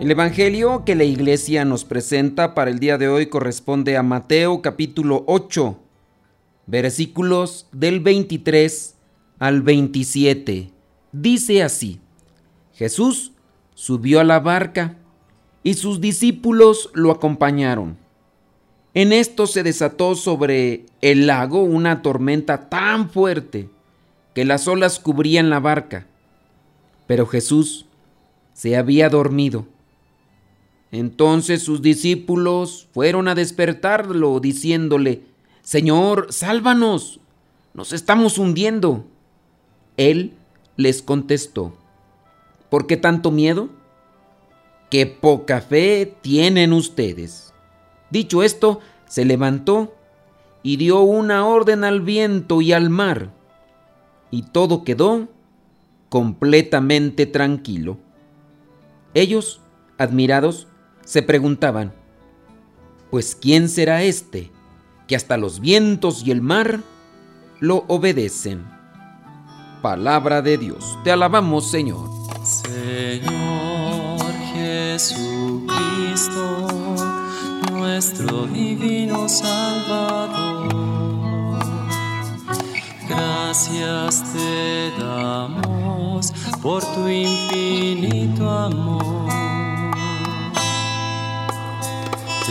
El Evangelio que la iglesia nos presenta para el día de hoy corresponde a Mateo capítulo 8, versículos del 23 al 27. Dice así, Jesús subió a la barca y sus discípulos lo acompañaron. En esto se desató sobre el lago una tormenta tan fuerte que las olas cubrían la barca, pero Jesús se había dormido. Entonces sus discípulos fueron a despertarlo, diciéndole, Señor, sálvanos, nos estamos hundiendo. Él les contestó, ¿por qué tanto miedo? Qué poca fe tienen ustedes. Dicho esto, se levantó y dio una orden al viento y al mar, y todo quedó completamente tranquilo. Ellos, admirados, se preguntaban, pues ¿quién será este que hasta los vientos y el mar lo obedecen? Palabra de Dios, te alabamos Señor. Señor Jesucristo, nuestro divino Salvador, gracias te damos por tu infinito amor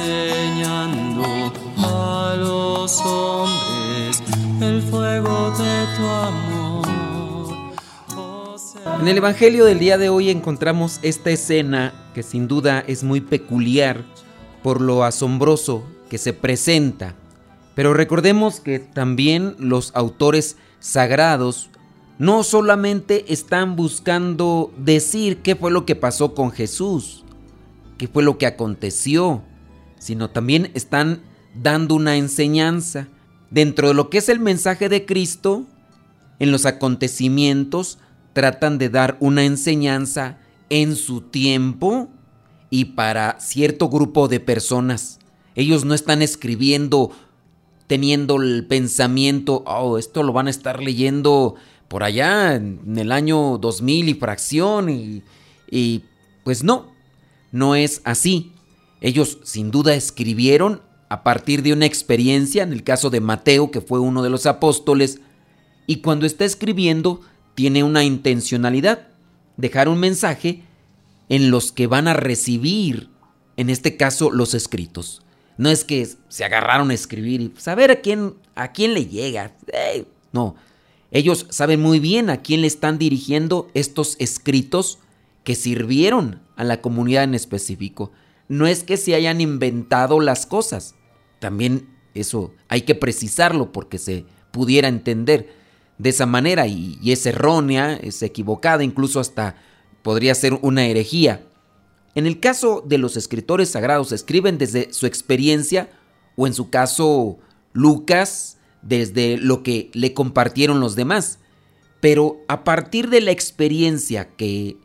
enseñando a los hombres el fuego de tu amor. En el Evangelio del día de hoy encontramos esta escena que sin duda es muy peculiar por lo asombroso que se presenta. Pero recordemos que también los autores sagrados no solamente están buscando decir qué fue lo que pasó con Jesús, qué fue lo que aconteció, sino también están dando una enseñanza. Dentro de lo que es el mensaje de Cristo, en los acontecimientos, tratan de dar una enseñanza en su tiempo y para cierto grupo de personas. Ellos no están escribiendo teniendo el pensamiento, oh, esto lo van a estar leyendo por allá en el año 2000 y fracción y, y pues no, no es así. Ellos sin duda escribieron a partir de una experiencia, en el caso de Mateo, que fue uno de los apóstoles, y cuando está escribiendo tiene una intencionalidad, dejar un mensaje en los que van a recibir, en este caso, los escritos. No es que se agarraron a escribir y saber a quién, a quién le llega. no, ellos saben muy bien a quién le están dirigiendo estos escritos que sirvieron a la comunidad en específico. No es que se hayan inventado las cosas. También eso hay que precisarlo porque se pudiera entender de esa manera y, es errónea, es equivocada, incluso hasta podría ser una herejía. En el caso de los escritores sagrados, escriben desde su experiencia o en su caso Lucas, desde lo que le compartieron los demás. Pero a partir de la experiencia que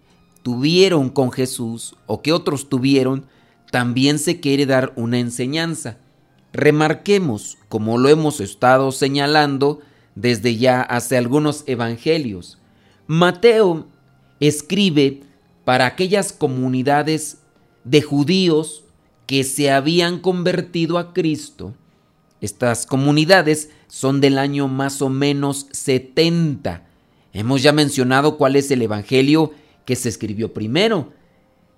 tuvieron con Jesús o que otros tuvieron, también se quiere dar una enseñanza. Remarquemos, como lo hemos estado señalando desde ya hace algunos evangelios, Mateo escribe para aquellas comunidades de judíos que se habían convertido a Cristo. Estas comunidades son del año más o menos 70. Hemos ya mencionado cuál es el evangelio que se escribió primero.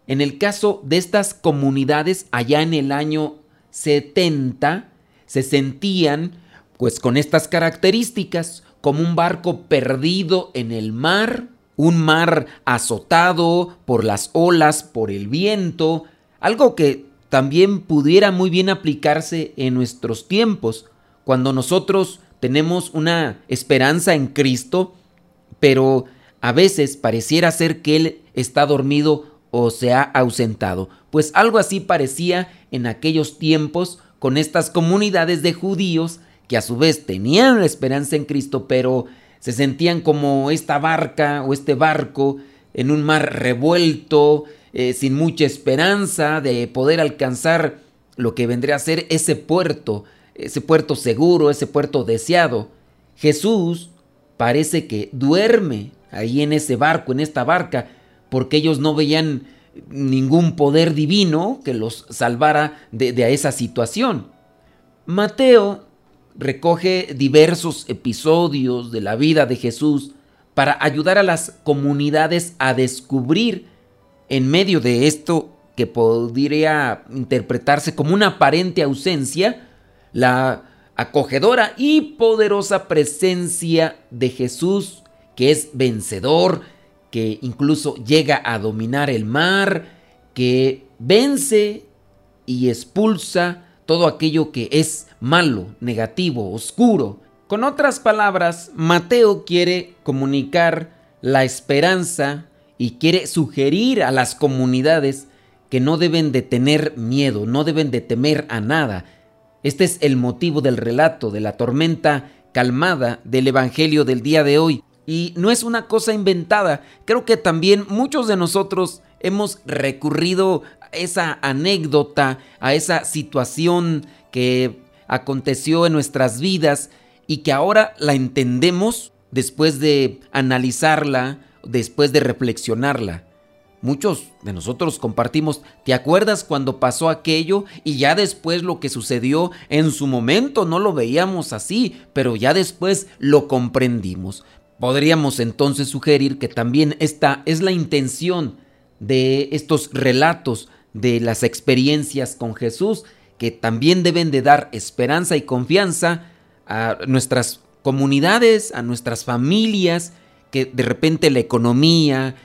En el caso de estas comunidades, allá en el año 70 se sentían pues con estas características como un barco perdido en el mar, un mar azotado por las olas, por el viento, algo que también pudiera muy bien aplicarse en nuestros tiempos, cuando nosotros tenemos una esperanza en Cristo, pero a veces pareciera ser que Él está dormido o se ha ausentado. Pues algo así parecía en aquellos tiempos con estas comunidades de judíos que a su vez tenían la esperanza en Cristo, pero se sentían como esta barca o este barco en un mar revuelto, eh, sin mucha esperanza de poder alcanzar lo que vendría a ser ese puerto, ese puerto seguro, ese puerto deseado. Jesús parece que duerme ahí en ese barco, en esta barca, porque ellos no veían ningún poder divino que los salvara de, esa situación. Mateo recoge diversos episodios de la vida de Jesús para ayudar a las comunidades a descubrir en medio de esto que podría interpretarse como una aparente ausencia, la acogedora y poderosa presencia de Jesús, que es vencedor, que incluso llega a dominar el mar, que vence y expulsa todo aquello que es malo, negativo, oscuro. Con otras palabras, Mateo quiere comunicar la esperanza y quiere sugerir a las comunidades que no deben de tener miedo, no deben de temer a nada. Este es el motivo del relato de la tormenta calmada del Evangelio del día de hoy. Y no es una cosa inventada. Creo que también muchos de nosotros hemos recurrido a esa anécdota, a esa situación que aconteció en nuestras vidas y que ahora la entendemos después de analizarla, después de reflexionarla. Muchos de nosotros compartimos, ¿te acuerdas cuando pasó aquello y ya después lo que sucedió en su momento no lo veíamos así, pero ya después lo comprendimos? Podríamos entonces sugerir que también esta es la intención de estos relatos de las experiencias con Jesús, que también deben de dar esperanza y confianza a nuestras comunidades, a nuestras familias, que de repente la economía,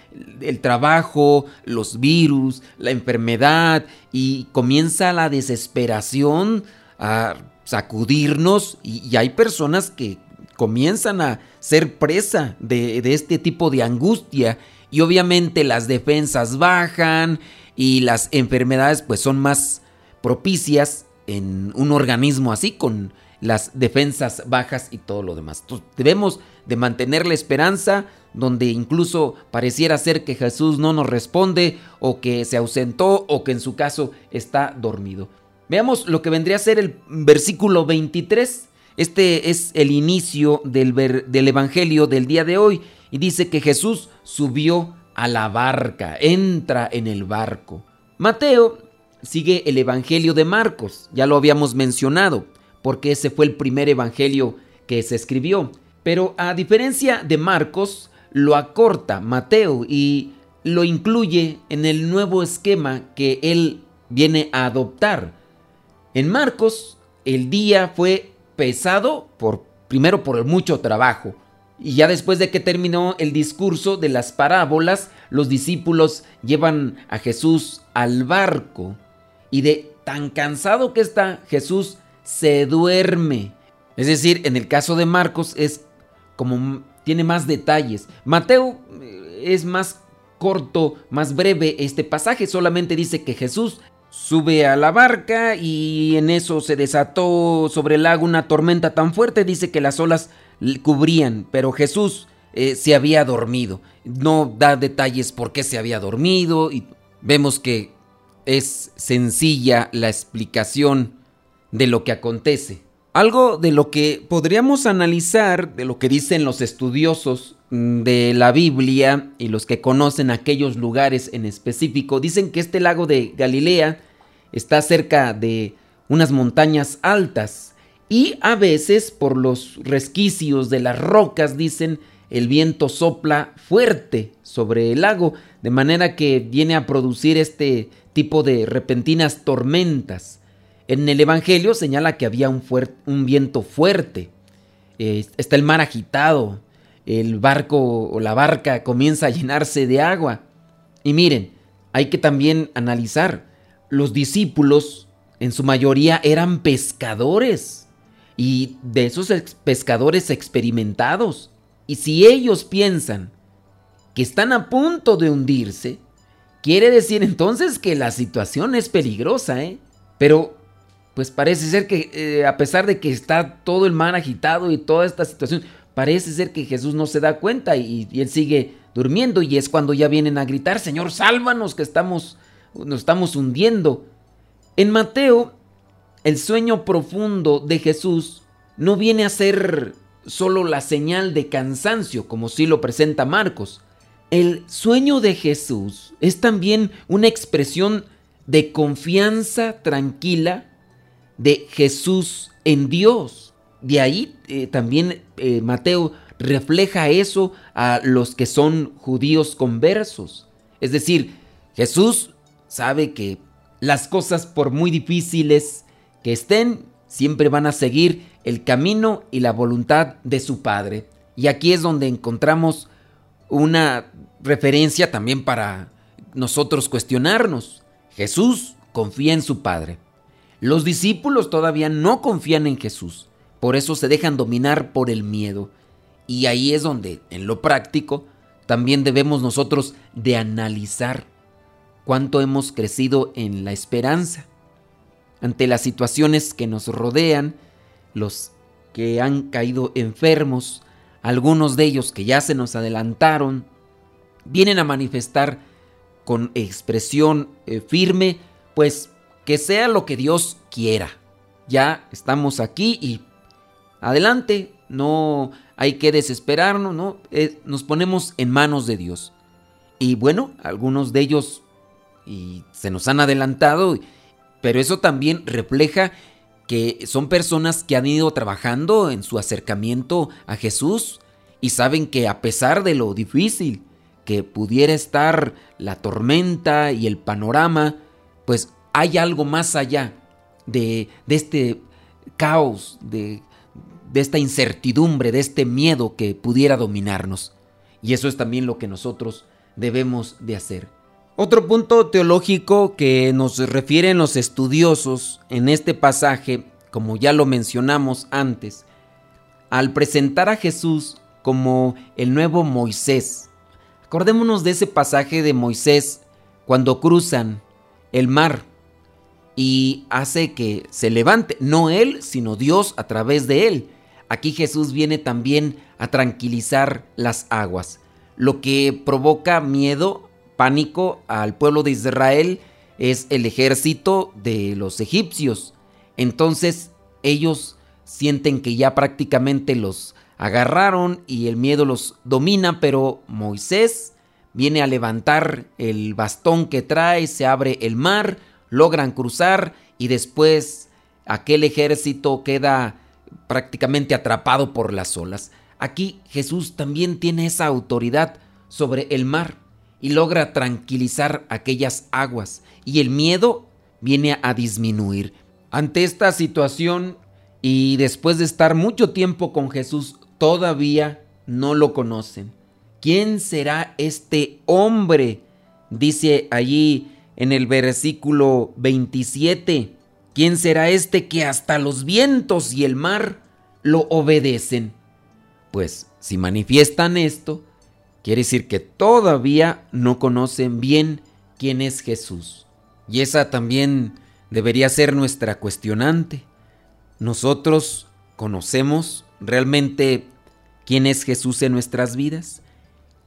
el trabajo, los virus, la enfermedad y comienza la desesperación a sacudirnos y, hay personas que comienzan a ser presa de, este tipo de angustia y obviamente las defensas bajan y las enfermedades pues son más propicias en un organismo así con las defensas bajas y todo lo demás. Debemos de mantener la esperanza donde incluso pareciera ser que Jesús no nos responde o que se ausentó o que en su caso está dormido. Veamos lo que vendría a ser el versículo 23. Este es el inicio del, del Evangelio del día de hoy y dice que Jesús subió a la barca, entra en el barco. Mateo sigue el Evangelio de Marcos, ya lo habíamos mencionado porque ese fue el primer evangelio que se escribió. Pero a diferencia de Marcos, lo acorta Mateo y lo incluye en el nuevo esquema que él viene a adoptar. En Marcos, el día fue pesado por primero por el mucho trabajo. Y ya después de que terminó el discurso de las parábolas, los discípulos llevan a Jesús al barco. Y de tan cansado que está Jesús, se duerme. Es decir, en el caso de Marcos es como tiene más detalles. Mateo eh, es más corto, más breve este pasaje, solamente dice que Jesús sube a la barca y en eso se desató sobre el lago una tormenta tan fuerte, dice que las olas cubrían, pero Jesús eh, se había dormido. No da detalles por qué se había dormido y vemos que es sencilla la explicación de lo que acontece. Algo de lo que podríamos analizar, de lo que dicen los estudiosos mm, de la Biblia y los que conocen aquellos lugares en específico, dicen que este lago de Galilea está cerca de unas montañas altas y a veces por los resquicios de las rocas, dicen, el viento sopla fuerte sobre el lago, de manera que viene a producir este tipo de repentinas tormentas. En el Evangelio señala que había un, un viento fuerte, eh, está el mar agitado, el barco o la barca comienza a llenarse de agua. Y miren, hay que también analizar, los discípulos en su mayoría eran pescadores y de esos pescadores experimentados. Y si ellos piensan que están a punto de hundirse, quiere decir entonces que la situación es peligrosa, ¿eh? Pero pues parece ser que eh, a pesar de que está todo el mar agitado y toda esta situación, parece ser que Jesús no se da cuenta y, y él sigue durmiendo y es cuando ya vienen a gritar, Señor, sálvanos que estamos, nos estamos hundiendo. En Mateo, el sueño profundo de Jesús no viene a ser solo la señal de cansancio, como sí lo presenta Marcos. El sueño de Jesús es también una expresión de confianza tranquila de Jesús en Dios. De ahí eh, también eh, Mateo refleja eso a los que son judíos conversos. Es decir, Jesús sabe que las cosas por muy difíciles que estén, siempre van a seguir el camino y la voluntad de su Padre. Y aquí es donde encontramos una referencia también para nosotros cuestionarnos. Jesús confía en su Padre. Los discípulos todavía no confían en Jesús, por eso se dejan dominar por el miedo. Y ahí es donde, en lo práctico, también debemos nosotros de analizar cuánto hemos crecido en la esperanza. Ante las situaciones que nos rodean, los que han caído enfermos, algunos de ellos que ya se nos adelantaron, vienen a manifestar con expresión eh, firme, pues que sea lo que Dios quiera. Ya estamos aquí y adelante, no hay que desesperarnos, ¿no? Eh, nos ponemos en manos de Dios. Y bueno, algunos de ellos y se nos han adelantado, pero eso también refleja que son personas que han ido trabajando en su acercamiento a Jesús y saben que a pesar de lo difícil que pudiera estar la tormenta y el panorama, pues hay algo más allá de, este caos, de, de esta incertidumbre, de este miedo que pudiera dominarnos. Y eso es también lo que nosotros debemos de hacer. Otro punto teológico que nos refieren los estudiosos en este pasaje, como ya lo mencionamos antes, al presentar a Jesús como el nuevo Moisés. Acordémonos de ese pasaje de Moisés cuando cruzan el mar y hace que se levante, no él, sino Dios a través de él. Aquí Jesús viene también a tranquilizar las aguas, lo que provoca miedo, pánico al pueblo de Israel es el ejército de los egipcios. Entonces ellos sienten que ya prácticamente los agarraron y el miedo los domina, pero Moisés viene a levantar el bastón que trae, se abre el mar, logran cruzar y después aquel ejército queda prácticamente atrapado por las olas. Aquí Jesús también tiene esa autoridad sobre el mar y logra tranquilizar aquellas aguas y el miedo viene a disminuir. Ante esta situación y después de estar mucho tiempo con Jesús, todavía no lo conocen. ¿Quién será este hombre? Dice allí en el versículo 27. ¿Quién será este que hasta los vientos y el mar lo obedecen? Pues si manifiestan esto, quiere decir que todavía no conocen bien quién es Jesús. Y esa también debería ser nuestra cuestionante. ¿Nosotros conocemos realmente quién es Jesús en nuestras vidas?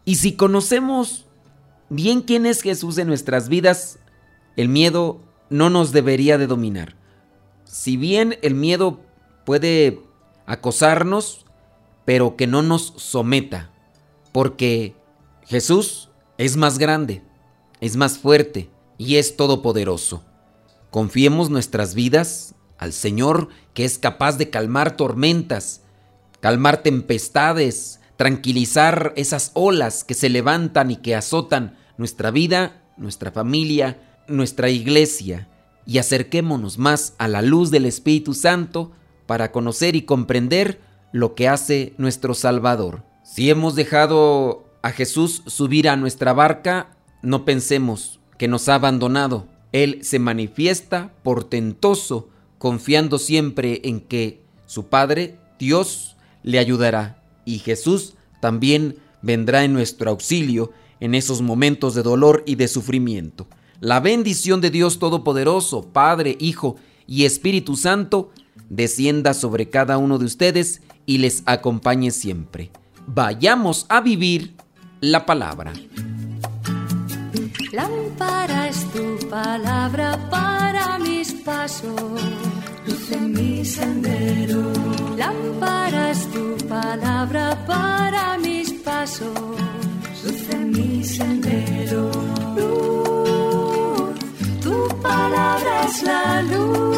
Y si conocemos bien quién es Jesús en nuestras vidas, el miedo no nos debería de dominar. Si bien el miedo puede acosarnos, pero que no nos someta, porque Jesús es más grande, es más fuerte y es todopoderoso. Confiemos nuestras vidas al Señor que es capaz de calmar tormentas, calmar tempestades, tranquilizar esas olas que se levantan y que azotan nuestra vida, nuestra familia, nuestra iglesia. y acerquémonos más a la luz del Espíritu Santo para conocer y comprender lo que hace nuestro Salvador. Si hemos dejado a Jesús subir a nuestra barca, no pensemos que nos ha abandonado. Él se manifiesta portentoso, confiando siempre en que su Padre, Dios, le ayudará. Y Jesús también vendrá en nuestro auxilio en esos momentos de dolor y de sufrimiento. La bendición de Dios Todopoderoso, Padre, Hijo y Espíritu Santo, descienda sobre cada uno de ustedes y les acompañe siempre. Vayamos a vivir la palabra. Lámpara es tu palabra para mis pasos, luz en mi sendero. Lámpara es tu palabra para mis pasos, luz en mi sendero. Luz, tu palabra es la luz.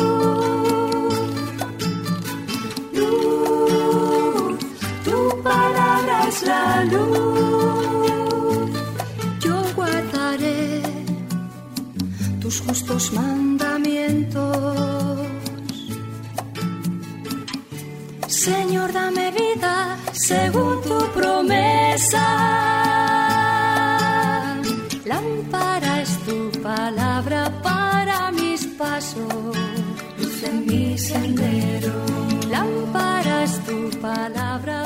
Luz, tu palabra es la luz. Yo guardaré tus justos mandamientos. Según tu promesa. Lámpara es tu palabra para mis pasos, luz en mi sendero. Lámpara es tu palabra